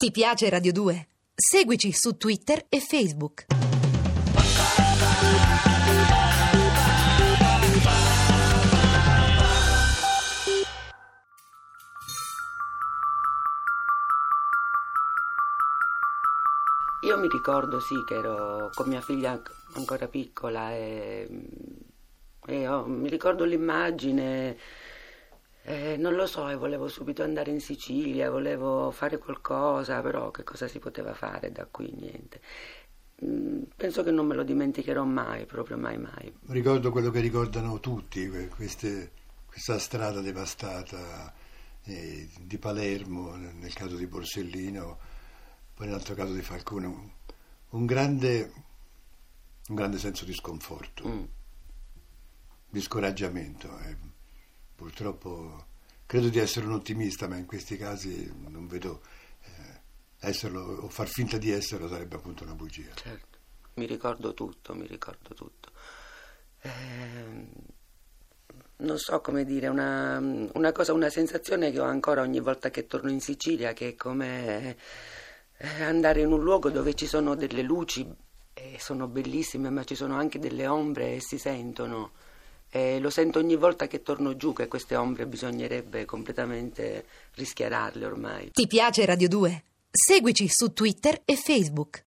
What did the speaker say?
Ti piace Radio 2? Seguici su Twitter e Facebook. Io mi ricordo sì che ero con mia figlia anc- ancora piccola e, e ho- mi ricordo l'immagine, e non lo so, e volevo subito andare in Sicilia, volevo fare qualcosa, però che cosa si poteva fare da qui? Niente. Mm, Penso che non me lo dimenticherò mai, proprio mai mai. Ricordo quello che ricordano tutti, que- queste- questa strada devastata eh, di Palermo, nel nel caso di Borsellino, poi nell'altro caso di Falcone, un, un grande, un grande senso di sconforto, Mm. di scoraggiamento. eh. Purtroppo credo di essere un ottimista, ma in questi casi non vedo eh, esserlo o far finta di esserlo sarebbe appunto una bugia. Certo, mi ricordo tutto, mi ricordo tutto. Ehm, non so come dire, una, una cosa, una sensazione che ho ancora ogni volta che torno in Sicilia, che è come eh, andare in un luogo dove ci sono delle luci e sono bellissime, ma ci sono anche delle ombre e si sentono. E lo sento ogni volta che torno giù che queste ombre bisognerebbe completamente rischiararle ormai. Ti piace Radio 2? Seguici su Twitter e Facebook.